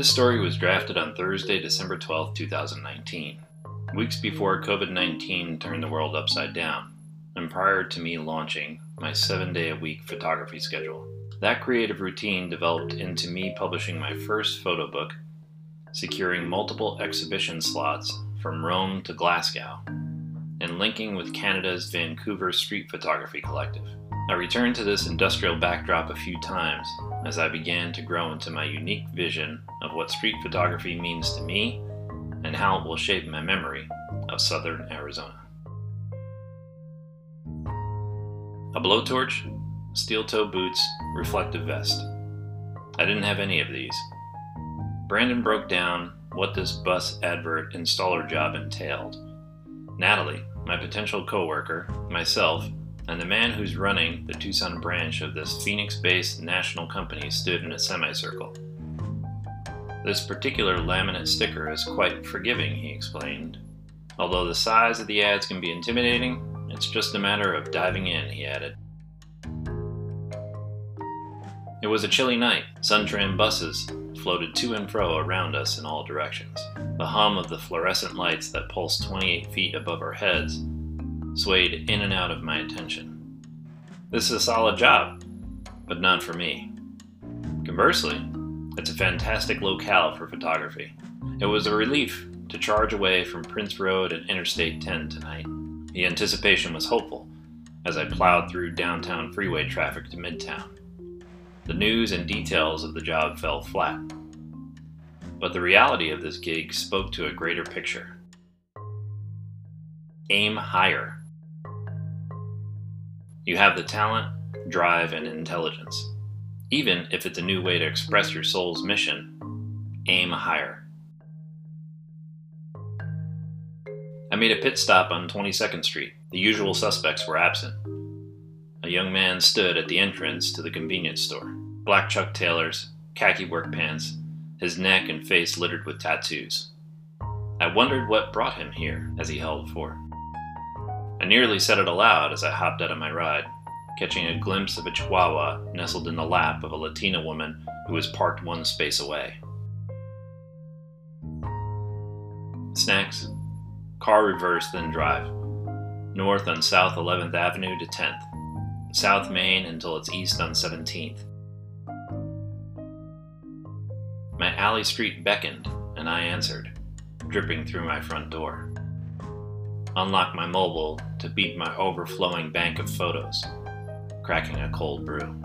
This story was drafted on Thursday, December 12, 2019, weeks before COVID 19 turned the world upside down, and prior to me launching my seven day a week photography schedule. That creative routine developed into me publishing my first photo book, securing multiple exhibition slots from Rome to Glasgow, and linking with Canada's Vancouver Street Photography Collective. I returned to this industrial backdrop a few times as I began to grow into my unique vision of what street photography means to me and how it will shape my memory of southern Arizona. A blowtorch, steel toe boots, reflective vest. I didn't have any of these. Brandon broke down what this bus advert installer job entailed. Natalie, my potential coworker, myself, and the man who's running the Tucson branch of this Phoenix based national company stood in a semicircle. This particular laminate sticker is quite forgiving, he explained. Although the size of the ads can be intimidating, it's just a matter of diving in, he added. It was a chilly night. Suntran buses floated to and fro around us in all directions. The hum of the fluorescent lights that pulsed 28 feet above our heads swayed in and out of my attention. This is a solid job, but not for me. Conversely, it's a fantastic locale for photography. It was a relief to charge away from Prince Road and Interstate 10 tonight. The anticipation was hopeful as I plowed through downtown freeway traffic to Midtown. The news and details of the job fell flat. But the reality of this gig spoke to a greater picture. Aim higher. You have the talent, drive, and intelligence. Even if it's a new way to express your soul's mission, aim higher. I made a pit stop on 22nd Street. The usual suspects were absent. A young man stood at the entrance to the convenience store. Black Chuck Taylors, khaki work pants, his neck and face littered with tattoos. I wondered what brought him here as he held forth. I nearly said it aloud as I hopped out of my ride, catching a glimpse of a chihuahua nestled in the lap of a Latina woman who was parked one space away. Snacks, car reverse, then drive. North on South 11th Avenue to 10th. South Main until it's east on 17th. My alley street beckoned, and I answered, dripping through my front door. Unlock my mobile to beat my overflowing bank of photos, cracking a cold brew.